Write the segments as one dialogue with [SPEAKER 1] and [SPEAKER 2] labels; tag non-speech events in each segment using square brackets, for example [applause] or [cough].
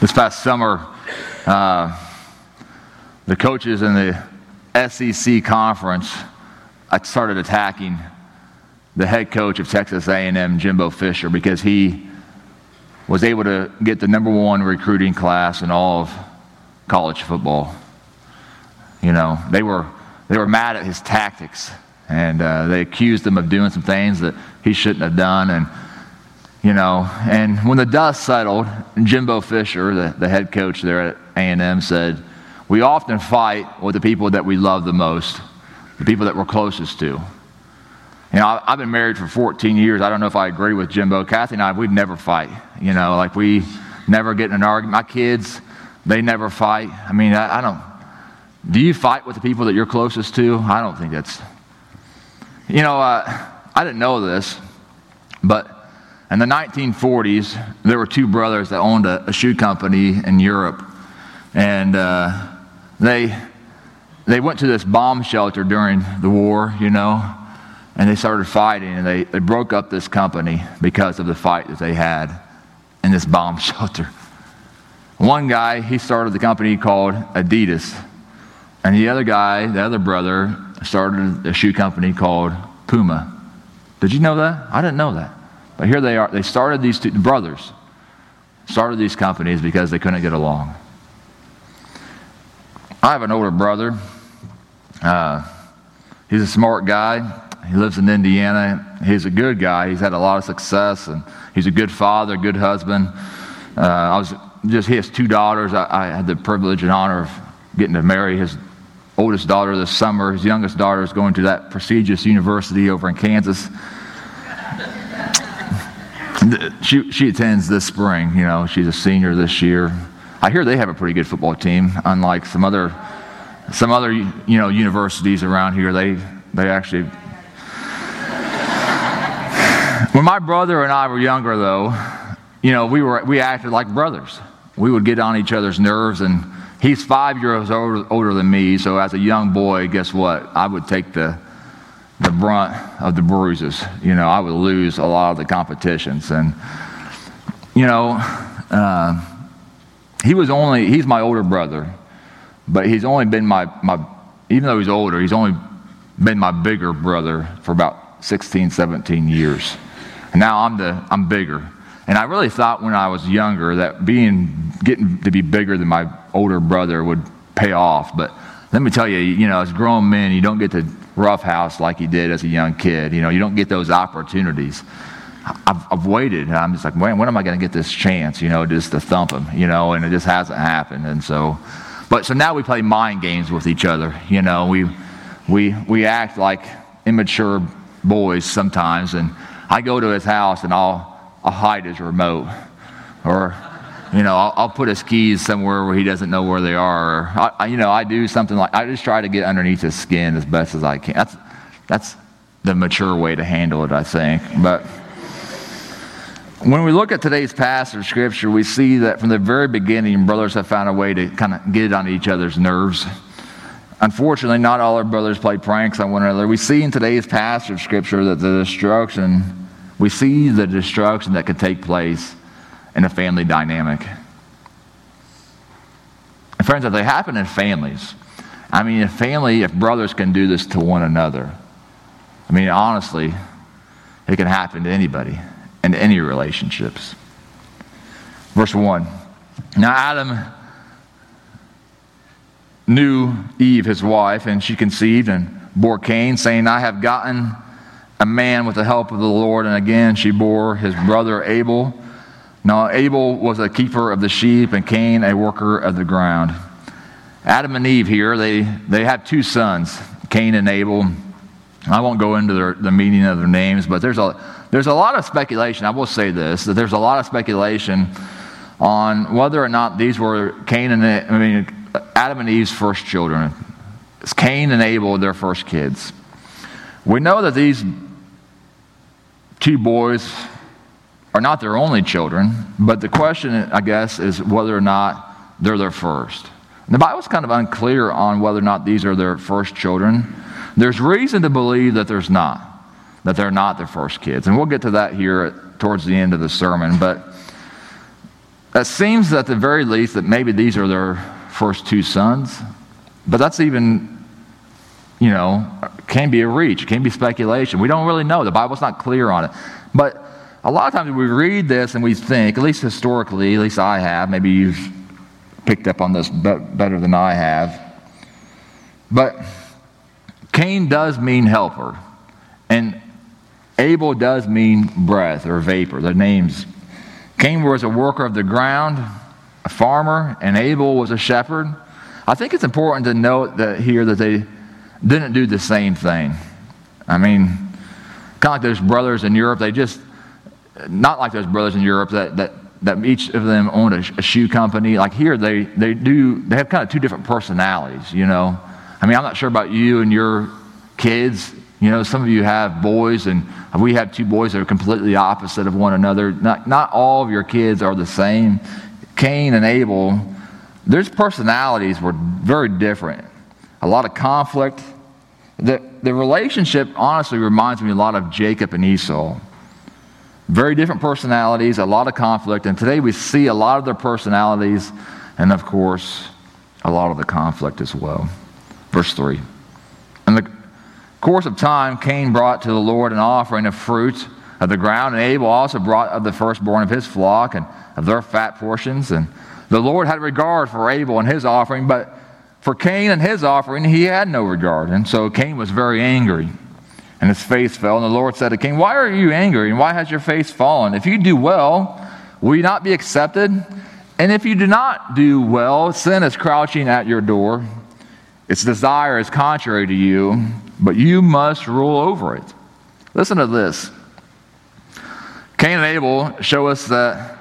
[SPEAKER 1] This past summer, uh, the coaches in the SEC conference I started attacking the head coach of Texas A&M, Jimbo Fisher, because he was able to get the number one recruiting class in all of college football. You know, they were they were mad at his tactics, and uh, they accused him of doing some things that he shouldn't have done, and you know, and when the dust settled, Jimbo Fisher, the, the head coach there at A&M, said, we often fight with the people that we love the most, the people that we're closest to. You know, I've been married for 14 years. I don't know if I agree with Jimbo. Kathy and I, we'd never fight. You know, like we never get in an argument. My kids, they never fight. I mean, I, I don't. Do you fight with the people that you're closest to? I don't think that's. You know, uh, I didn't know this, but in the 1940s, there were two brothers that owned a, a shoe company in Europe. And uh, they, they went to this bomb shelter during the war, you know, and they started fighting. And they, they broke up this company because of the fight that they had in this bomb [laughs] shelter. One guy, he started the company called Adidas. And the other guy, the other brother, started a shoe company called Puma. Did you know that? I didn't know that. But here they are. They started these two brothers, started these companies because they couldn't get along. I have an older brother. Uh, he's a smart guy. He lives in Indiana. He's a good guy. He's had a lot of success, and he's a good father, good husband. Uh, I was just he has two daughters. I, I, had the privilege and honor of getting to marry his oldest daughter this summer. His youngest daughter is going to that prestigious university over in Kansas she, she attends this spring. You know, she's a senior this year. I hear they have a pretty good football team, unlike some other some other you know universities around here. They they actually. When my brother and I were younger, though, you know, we were we acted like brothers. We would get on each other's nerves, and he's five years older, older than me. So as a young boy, guess what? I would take the the brunt of the bruises. You know, I would lose a lot of the competitions. And, you know, uh, he was only, he's my older brother, but he's only been my, my, even though he's older, he's only been my bigger brother for about 16, 17 years. And now I'm the, I'm bigger. And I really thought when I was younger that being, getting to be bigger than my older brother would pay off. But let me tell you, you know, as grown men, you don't get to roughhouse like he did as a young kid. You know, you don't get those opportunities. I've, I've waited. I'm just like, when, when am I going to get this chance, you know, just to thump him, you know, and it just hasn't happened. And so, but so now we play mind games with each other, you know, we, we, we act like immature boys sometimes. And I go to his house and I'll, I'll hide his remote or you know, I'll, I'll, put his keys somewhere where he doesn't know where they are. Or I, you know, I do something like I just try to get underneath his skin as best as I can. That's that's the mature way to handle it, I think. But when we look at today's passage of scripture, we see that from the very beginning, brothers have found a way to kind of get on each other's nerves. Unfortunately, not all our brothers play pranks on one another. We see in today's passage of scripture that the destruction, we see the destruction that could take place in a family dynamic. And friends, if they happen in families, I mean, if family, if brothers can do this to one another, I mean, honestly, it can happen to anybody in any relationships. Verse 1. Now, Adam knew Eve, his wife, and she conceived and bore Cain, saying, I have gotten a man with the help of the Lord. And again, she bore his brother Abel. Now, Abel was a keeper of the sheep, and Cain a worker of the ground. Adam and Eve here, they, they have two sons, Cain and Abel. I won't go into their, the meaning of their names, but there's a, there's a lot of speculation. I will say this that there's a lot of speculation on whether or not these were Cain and I mean, Adam and Eve's first children. It's Cain and Abel, their first kids. We know that these two boys are not their only children, but the question, I guess, is whether or not they're their first. The Bible's kind of unclear on whether or not these are their first children. There's reason to believe that there's not, that they're not their first kids. And we'll get to that here towards the end of the sermon. But it seems at the very least that maybe these are their first two sons, but that's even, you know, can be a reach, can be speculation. We don't really know. The Bible's not clear on it. But a lot of times we read this and we think, at least historically, at least I have, maybe you've picked up on this better than I have. But Cain does mean helper, and Abel does mean breath or vapor. The names. Cain was a worker of the ground, a farmer, and Abel was a shepherd. I think it's important to note that here that they didn't do the same thing. I mean, kind of like those brothers in Europe, they just, not like those brothers in Europe that, that, that each of them owned a, a shoe company. Like here, they, they do, they have kind of two different personalities, you know. I mean, I'm not sure about you and your kids. You know, some of you have boys, and we have two boys that are completely opposite of one another. Not, not all of your kids are the same. Cain and Abel, their personalities were very different. A lot of conflict. The, the relationship honestly reminds me a lot of Jacob and Esau. Very different personalities, a lot of conflict, and today we see a lot of their personalities, and of course, a lot of the conflict as well. Verse 3. In the course of time, Cain brought to the Lord an offering of fruit of the ground, and Abel also brought of the firstborn of his flock and of their fat portions. And the Lord had regard for Abel and his offering, but for Cain and his offering, he had no regard. And so Cain was very angry, and his face fell. And the Lord said to Cain, Why are you angry, and why has your face fallen? If you do well, will you not be accepted? And if you do not do well, sin is crouching at your door. Its desire is contrary to you, but you must rule over it. Listen to this. Cain and Abel show us that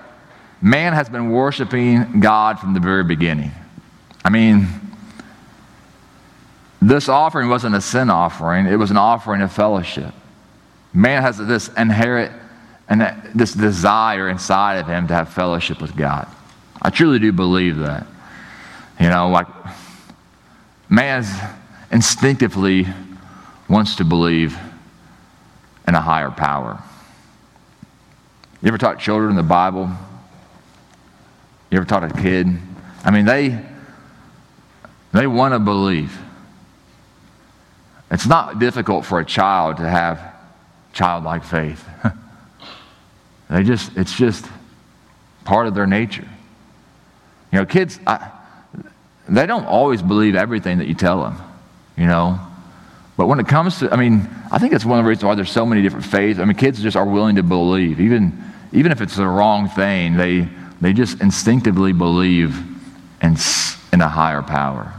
[SPEAKER 1] man has been worshiping God from the very beginning. I mean, this offering wasn't a sin offering, it was an offering of fellowship. Man has this inherent and this desire inside of him to have fellowship with God. I truly do believe that. You know, like Man instinctively wants to believe in a higher power. You ever taught children the Bible? You ever taught a kid? I mean, they, they want to believe. It's not difficult for a child to have childlike faith. [laughs] they just, it's just part of their nature. You know, kids, I, they don't always believe everything that you tell them, you know. But when it comes to, I mean, I think that's one of the reasons why there's so many different faiths. I mean, kids just are willing to believe, even even if it's the wrong thing. They they just instinctively believe in in a higher power.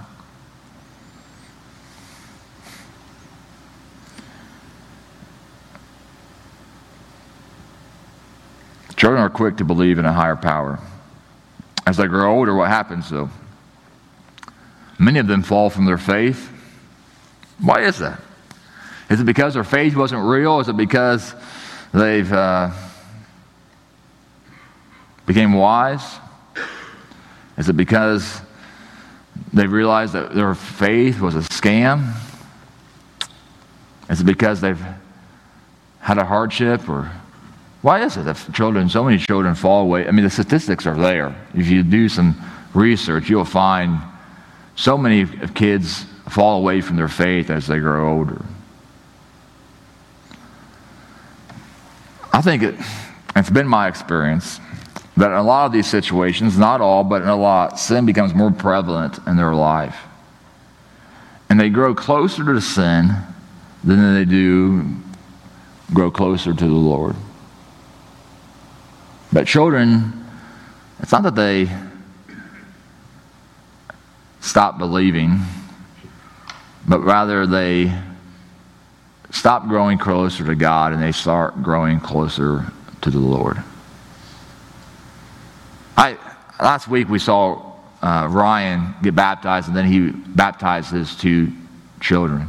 [SPEAKER 1] Children are quick to believe in a higher power. As they grow older, what happens though? Many of them fall from their faith. Why is that? Is it because their faith wasn't real? Is it because they've uh, became wise? Is it because they realized that their faith was a scam? Is it because they've had a hardship or why is it that children, so many children fall away? I mean, the statistics are there. If you do some research, you'll find so many kids fall away from their faith as they grow older. I think it, it's been my experience that in a lot of these situations, not all, but in a lot, sin becomes more prevalent in their life. And they grow closer to sin than they do grow closer to the Lord. But children, it's not that they stop believing, but rather they stop growing closer to God and they start growing closer to the Lord. I, last week we saw uh, Ryan get baptized and then he baptized his two children.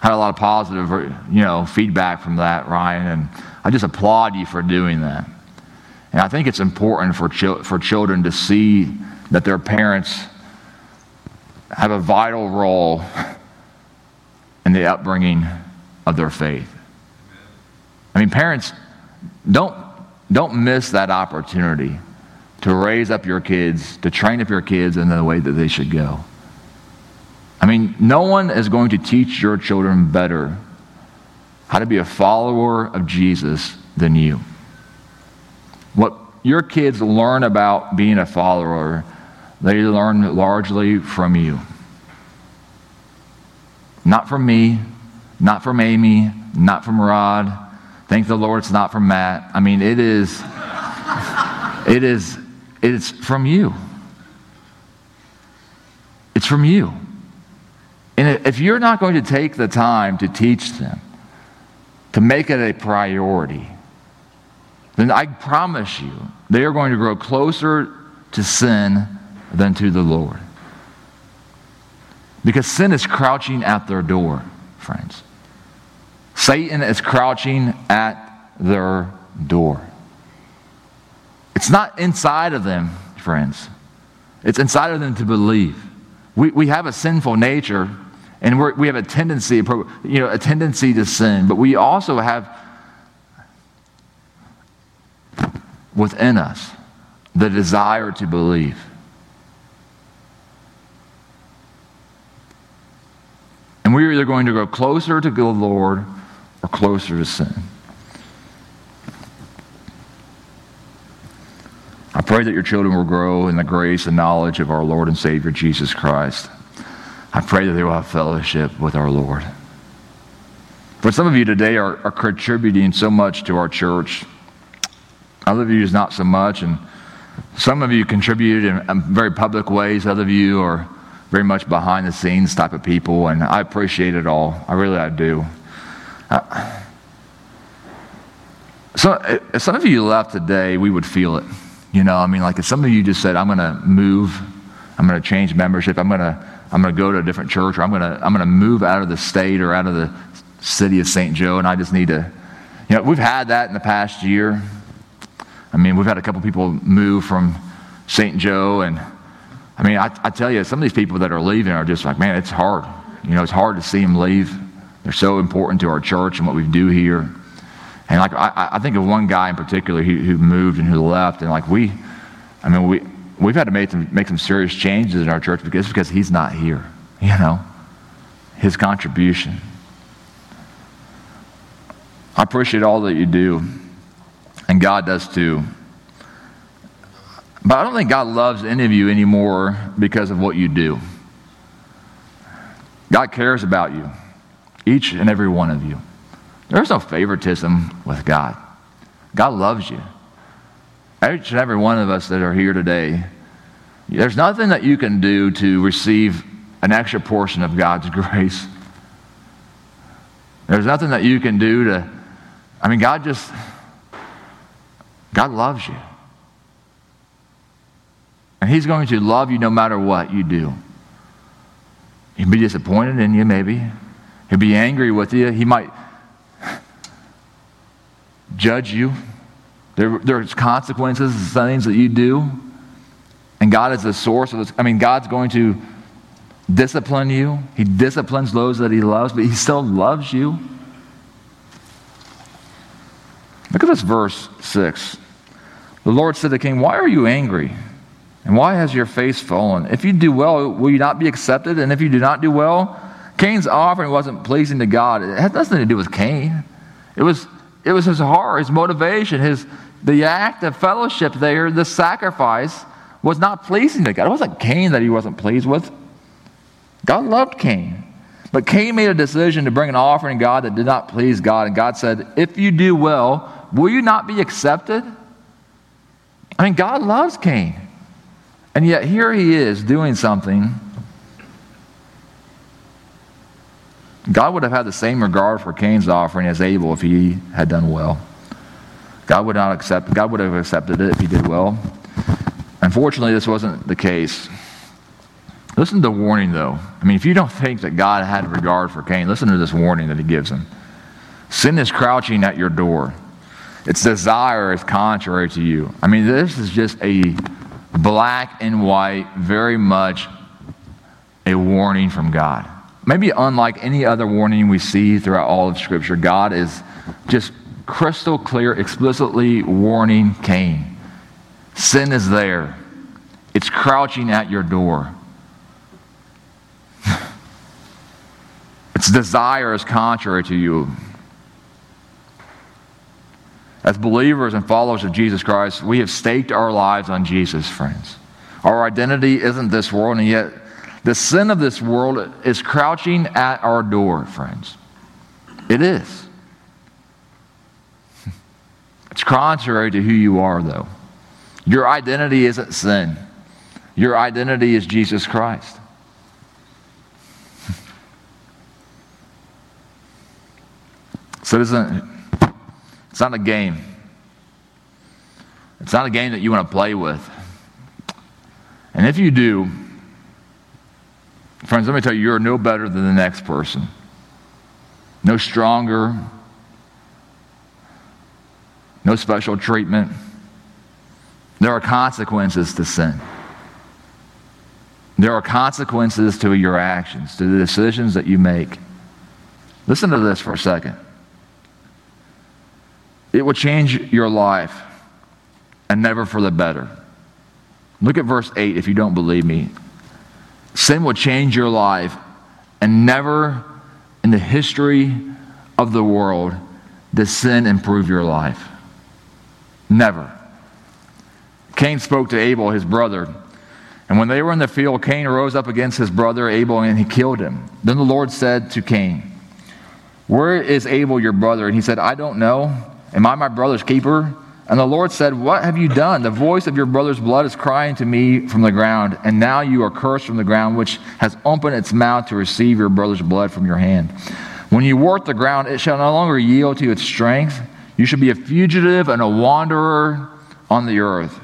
[SPEAKER 1] Had a lot of positive, you know, feedback from that, Ryan, and I just applaud you for doing that. And I think it's important for, for children to see that their parents have a vital role in the upbringing of their faith. I mean, parents, don't, don't miss that opportunity to raise up your kids, to train up your kids in the way that they should go. I mean, no one is going to teach your children better how to be a follower of Jesus than you. What your kids learn about being a follower, they learn largely from you. Not from me, not from Amy, not from Rod. Thank the Lord it's not from Matt. I mean, it is, [laughs] it is, it's from you. It's from you. And if you're not going to take the time to teach them, to make it a priority, then I promise you they are going to grow closer to sin than to the Lord. Because sin is crouching at their door, friends. Satan is crouching at their door. It's not inside of them, friends. It's inside of them to believe. We, we have a sinful nature and we have a tendency, you know, a tendency to sin, but we also have within us the desire to believe. And we're either going to go closer to the Lord or closer to sin. I pray that your children will grow in the grace and knowledge of our Lord and Savior Jesus Christ. I pray that they will have fellowship with our Lord. But some of you today are, are contributing so much to our church. Other of you is not so much, and some of you contribute in, in very public ways. Other of you are very much behind the scenes type of people, and I appreciate it all. I really I do. Uh, so if some of you left today, we would feel it. You know, I mean, like if some of you just said, "I'm going to move, I'm going to change membership, I'm going to." I'm going to go to a different church, or I'm going to, I'm going to move out of the state or out of the city of St. Joe, and I just need to, you know, we've had that in the past year. I mean, we've had a couple people move from St. Joe, and I mean, I, I tell you, some of these people that are leaving are just like, man, it's hard. You know, it's hard to see them leave. They're so important to our church and what we do here. And like, I, I think of one guy in particular who, who moved and who left, and like, we, I mean, we, we've had to make some, make some serious changes in our church because, because he's not here, [laughs] you know, his contribution. I appreciate all that you do, and God does too. But I don't think God loves any of you anymore because of what you do. God cares about you, each and every one of you. There's no favoritism with God. God loves you each and every one of us that are here today, there's nothing that you can do to receive an extra portion of God's [laughs] grace. There's nothing that you can do to, I mean, God just, God loves you. And He's going to love you no matter what you do. He'll be disappointed in you, maybe. He'll be angry with you. He might judge you. There, there's consequences to things that you do. And God is the source of this. I mean, God's going to discipline you. He disciplines those that He loves, but He still loves you. Look at this verse 6. The Lord said to the king, Why are you angry? And why has your face fallen? If you do well, will you not be accepted? And if you do not do well, Cain's offering wasn't pleasing to God. It had nothing to do with Cain. It was, it was his heart, his motivation, his, the act of fellowship there, the sacrifice, was not pleasing to God. It wasn't Cain that he wasn't pleased with. God loved Cain. But Cain made a decision to bring an offering to God that did not please God. And God said, If you do well, will you not be accepted? I mean, God loves Cain. And yet here he is doing something. God would have had the same regard for Cain's offering as Abel if he had done well. God would not accept, God would have accepted it if he did well. Unfortunately, this wasn't the case. Listen to the warning, though. I mean, if you don't think that God had regard for Cain, listen to this warning that he gives him. Sin is crouching at your door. Its desire is contrary to you. I mean, this is just a black and white, very much a warning from God. Maybe unlike any other warning we see throughout all of Scripture, God is just crystal clear, explicitly warning Cain Sin is there, it's crouching at your door. [laughs] its desire is contrary to you. As believers and followers of Jesus Christ, we have staked our lives on Jesus, friends. Our identity isn't this world, and yet the sin of this world is crouching at our door, friends. It is. [laughs] It's contrary to who you are, though. Your identity isn't sin, your identity is Jesus Christ. [laughs] Isn't, it's not a game. It's not a game that you want to play with. And if you do, friends, let me tell you, you're no better than the next person. No stronger. No special treatment. There are consequences to sin. There are consequences to your actions, to the decisions that you make. Listen to this for a second. It will change your life and never for the better. Look at verse 8 if you don't believe me. Sin will change your life, and never in the history of the world does sin improve your life. Never. Cain spoke to Abel, his brother. And when they were in the field, Cain rose up against his brother Abel and he killed him. Then the Lord said to Cain, Where is Abel, your brother? And he said, I don't know. Am I my brother's keeper? And the Lord said, What have you done? The voice of your brother's blood is crying to me from the ground, and now you are cursed from the ground, which has opened its mouth to receive your brother's blood from your hand. When you work the ground, it shall no longer yield to its strength. You shall be a fugitive and a wanderer on the earth.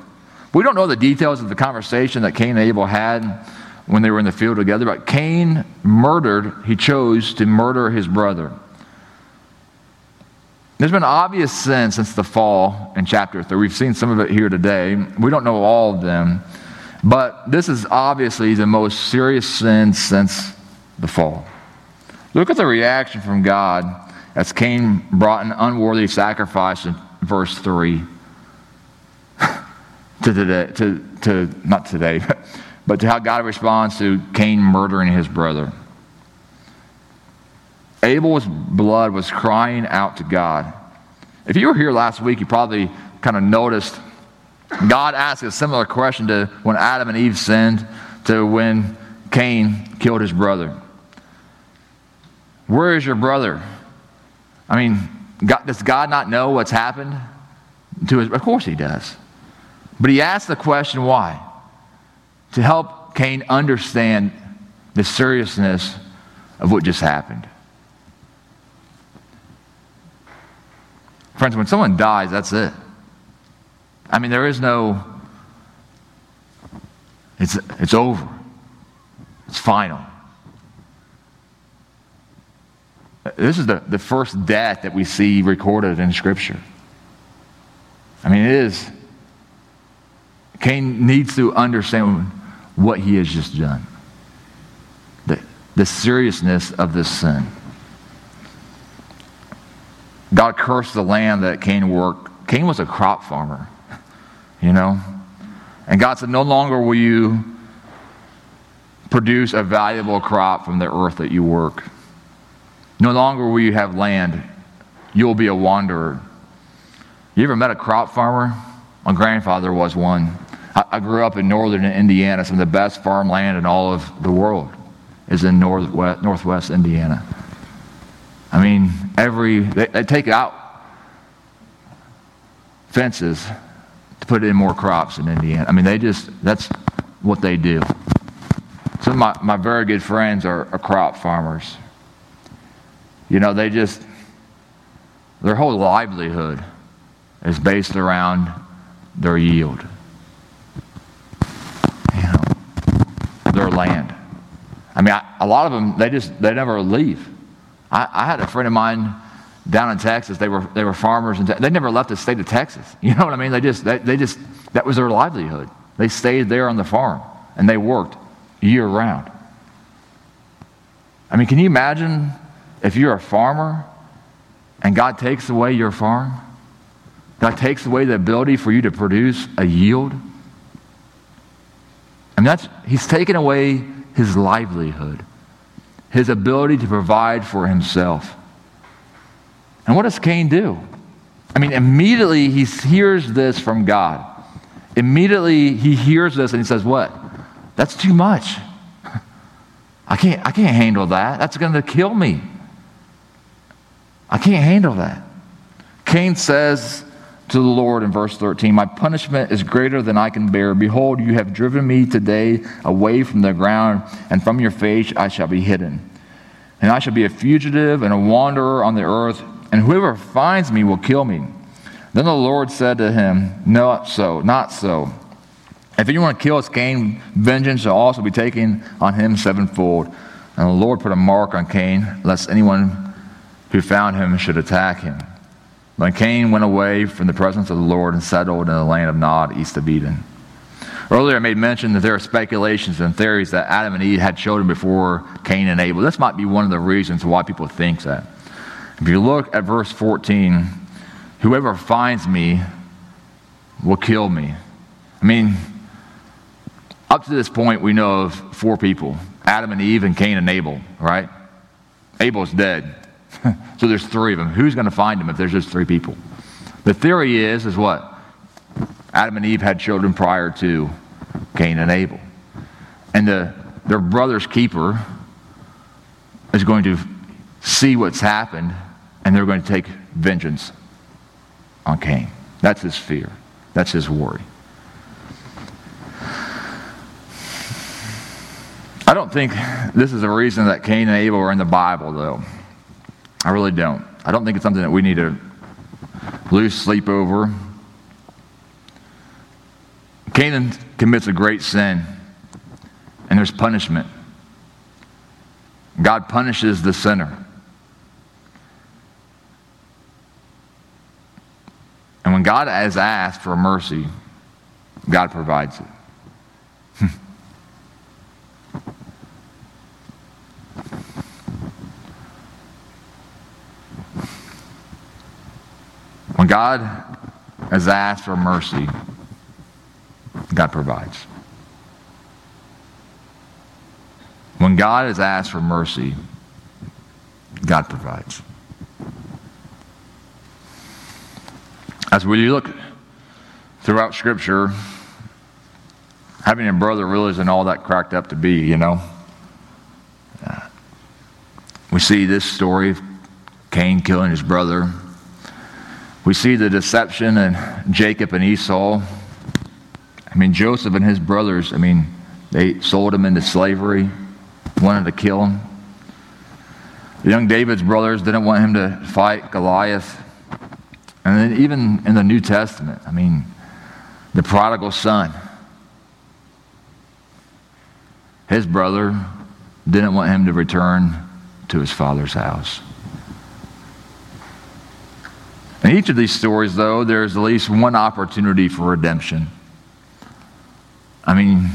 [SPEAKER 1] We don't know the details of the conversation that Cain and Abel had when they were in the field together, but Cain murdered, he chose to murder his brother. There's been obvious sin since the fall in chapter 3. We've seen some of it here today. We don't know all of them, but this is obviously the most serious sin since the fall. Look at the reaction from God as Cain brought an unworthy sacrifice in verse 3 [laughs] to today, to, to not today, but, [laughs] but to how God responds to Cain murdering his brother. Abel's blood was crying out to God. If you were here last week, you probably kind of noticed God asked a similar question to when Adam and Eve sinned to when Cain killed his brother. Where is your brother? I mean, God, does God not know what's happened to his? Of course he does. But he asked the question why? To help Cain understand the seriousness of what just happened. Friends, when someone dies, that's it. I mean, there is no, it's, it's over, it's final. This is the, the first death that we see recorded in Scripture. I mean, it is. Cain needs to understand what he has just done, the, the seriousness of this sin. God cursed the land that Cain worked. Cain was a crop farmer, you know? And God said, No longer will you produce a valuable crop from the earth that you work. No longer will you have land. You'll be a wanderer. You ever met a crop farmer? My grandfather was one. I, grew up in northern Indiana. Some of the best farmland in all of the world is in northwest, northwest Indiana. I mean, every, they, they take out fences to put in more crops in Indiana. I mean, they just, that's what they do. Some of my, my very good friends are, are crop farmers. You know, they just, their whole livelihood is based around their yield. You know, their land. I mean, I, a lot of them, they just, they never leave. I, I, had a friend of mine down in Texas. They were, they were farmers, and they never left the state of Texas. [laughs] You know what I mean? They just, they, they just, that was their livelihood. They stayed there on the farm, and they worked year round. I mean, can you imagine if you're a farmer and God takes away your farm? God takes away the ability for you to produce a yield? I mean, that's, he's taken away his livelihood, his ability to provide for himself. And what does Cain do? I mean, immediately he hears this from God. Immediately he hears this and he says, What? That's too much. I can't, I can't handle that. That's going to kill me. I can't handle that. Cain says to the Lord in verse 13, My punishment is greater than I can bear. Behold, you have driven me today away from the ground, and from your face I shall be hidden. And I shall be a fugitive and a wanderer on the earth, and whoever finds me will kill me. Then the Lord said to him, Not so, not so. If anyone kills Cain, vengeance shall also be taken on him sevenfold. And the Lord put a mark on Cain, lest anyone who found him should attack him. When Cain went away from the presence of the Lord and settled in the land of Nod, east of Eden. Earlier, I made mention that there are speculations and theories that Adam and Eve had children before Cain and Abel. This might be one of the reasons why people think that. If you look at verse 14, whoever finds me will kill me. I mean, up to this point, we know of four people Adam and Eve and Cain and Abel, right? Abel's dead. [laughs] so there's three of them. Who's going to find them if there's just three people? The theory is, is what? Adam and Eve had children prior to Cain and Abel. And the, their brother's keeper is going to see what's happened and they're going to take vengeance on Cain. That's his fear. That's his worry. I don't think this is a reason that Cain and Abel are in the Bible, though. I really don't. I don't think it's something that we need to lose sleep over. Cain commits a great sin, and there's punishment. God punishes the sinner. And when God has asked for mercy, God provides it. [laughs] When God has asked for mercy, God provides. When God has asked for mercy, God provides. As we look throughout Scripture, having a brother really isn't all that cracked up to be, you know. We see this story of Cain killing his brother. We see the deception in Jacob and Esau. I mean, Joseph and his brothers, I mean, they sold him into slavery, wanted to kill him. The young David's brothers didn't want him to fight Goliath. And then, even in the New Testament, I mean, the prodigal son, his brother didn't want him to return to his father's house. In each of these stories, though, there's at least one opportunity for redemption. I mean,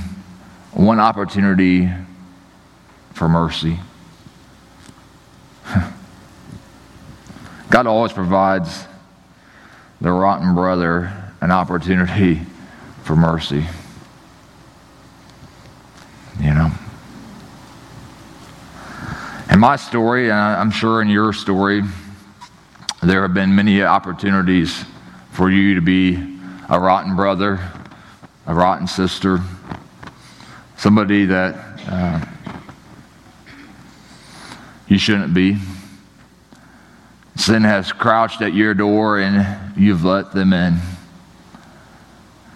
[SPEAKER 1] one opportunity for mercy. [laughs] God always provides the rotten brother an opportunity for mercy. You know? In my story, and I'm sure in your story, there have been many opportunities for you to be a rotten brother, a rotten sister, somebody that uh, you shouldn't be. Sin has crouched at your door and you've let them in.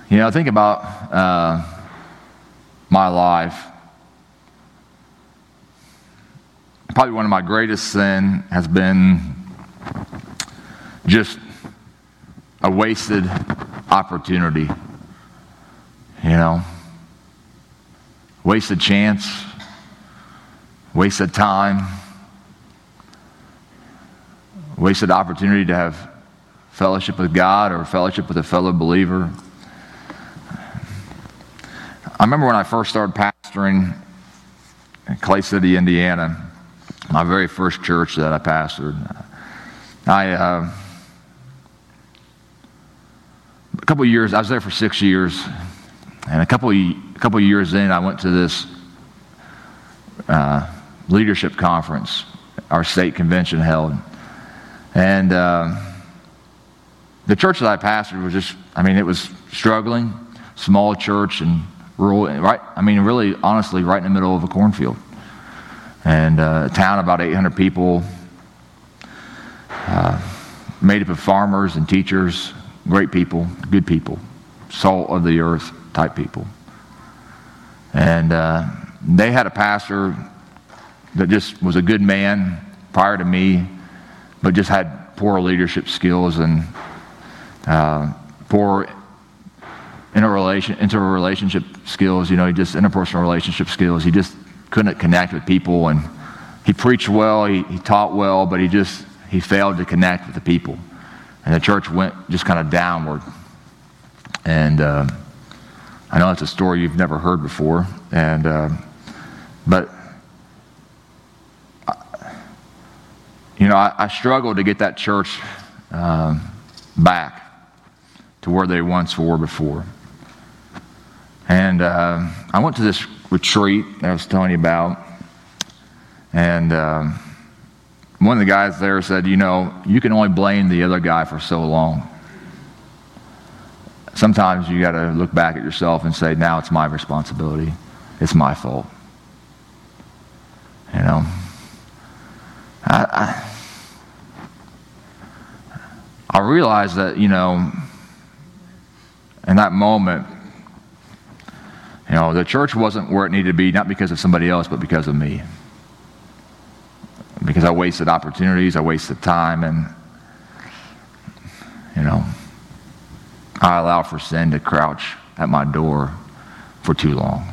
[SPEAKER 1] You know, I think about uh, my life. Probably one of my greatest sin has been just a wasted opportunity. You know, wasted chance, wasted time, wasted opportunity to have fellowship with God or fellowship with a fellow believer. I remember when I first started pastoring in Clay City, Indiana, my very first church that I pastored. I uh, a couple years, I was there for six years, and a couple of, couple years in, I went to this uh, leadership conference our state convention held. And uh, the church that I pastored was just, I mean, it was struggling, small church and rural, right? I mean, really, honestly, right in the middle of a cornfield. And uh, a town about 800 people, uh, made up of farmers and teachers, great people, good people, salt of the earth type people. And uh, they had a pastor that just was a good man prior to me, but just had poor leadership skills and uh, poor interrelation, interrelationship skills, you know, just interpersonal relationship skills. He just couldn't connect with people and he preached well, he, he taught well, but he just, he failed to connect with the people. And the church went just kind of downward. And uh, I know that's a story you've never heard before. And, uh, but you know, I, I struggled to get that church um, back to where they once were before. And uh, I went to this retreat that I was telling you about, and um, one of the guys there said, You know, you can only blame the other guy for so long. Sometimes you got to look back at yourself and say, Now it's my responsibility, it's my fault. You know, I, I I realized that, you know, in that moment, you know, the church wasn't where it needed to be, not because of somebody else, but because of me. Because I wasted opportunities, I wasted time, and, you know, I allowed for sin to crouch at my door for too long.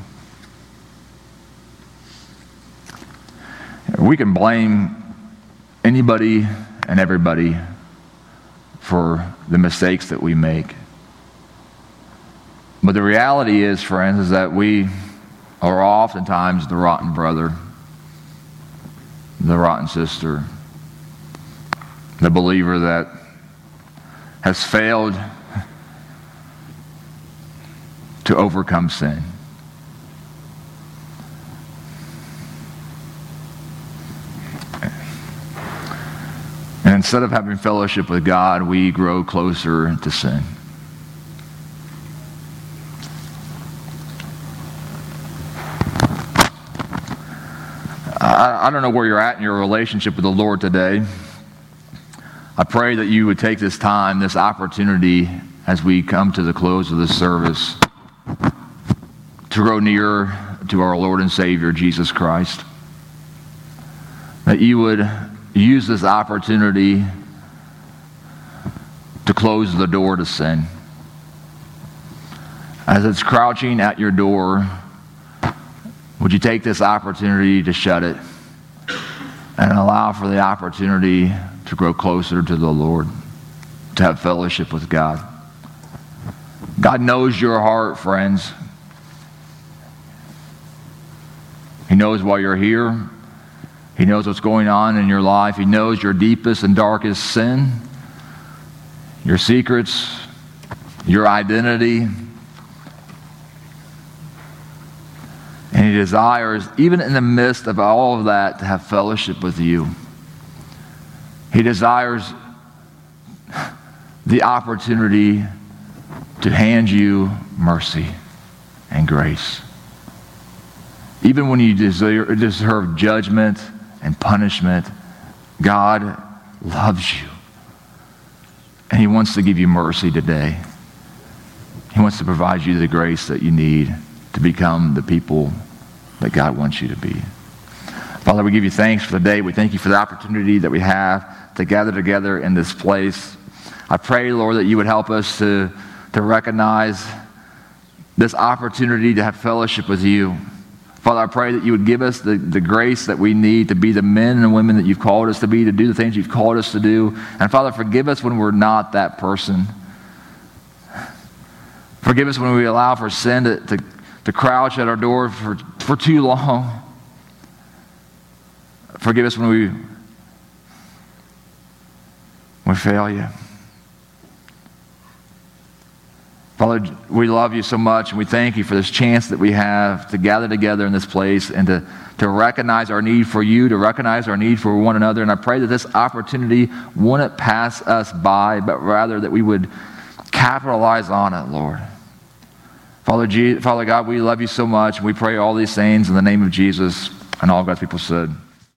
[SPEAKER 1] We can blame anybody and everybody for the mistakes that we make. But the reality is, friends, is that we are oftentimes the rotten brother, the rotten sister, the believer that has failed to overcome sin. And instead of having fellowship with God, we grow closer to sin. I, I don't know where you're at in your relationship with the Lord today. I pray that you would take this time, this opportunity, as we come to the close of this service, to grow nearer to our Lord and Savior, Jesus Christ. That you would use this opportunity to close the door to sin. As it's crouching at your door, would you take this opportunity to shut it and allow for the opportunity to grow closer to the Lord, to have fellowship with God? God knows your heart, friends. He knows why you're here. He knows what's going on in your life. He knows your deepest and darkest sin, your secrets, your identity. He desires, even in the midst of all of that, to have fellowship with you. He desires the opportunity to hand you mercy and grace. Even when you deserve, judgment and punishment, God loves you. And He wants to give you mercy today. He wants to provide you the grace that you need to become the people that God wants you to be. Father, we give you thanks for the day. We thank you for the opportunity that we have to gather together in this place. I pray, Lord, that you would help us to, to recognize this opportunity to have fellowship with you. Father, I pray that you would give us the, the grace that we need to be the men and women that you've called us to be, to do the things you've called us to do. And Father, forgive us when we're not that person. Forgive us when we allow for sin to, to, to crouch at our door for, for too long. Forgive us when we, we fail you. Father, we love you so much, and we thank you for this chance that we have to gather together in this place and to, to recognize our need for you, to recognize our need for one another. And I pray that this opportunity wouldn't pass us by, but rather that we would capitalize on it, Lord. Father, Father God, we love you so much. And we pray all these things in the name of Jesus, and all God's people said.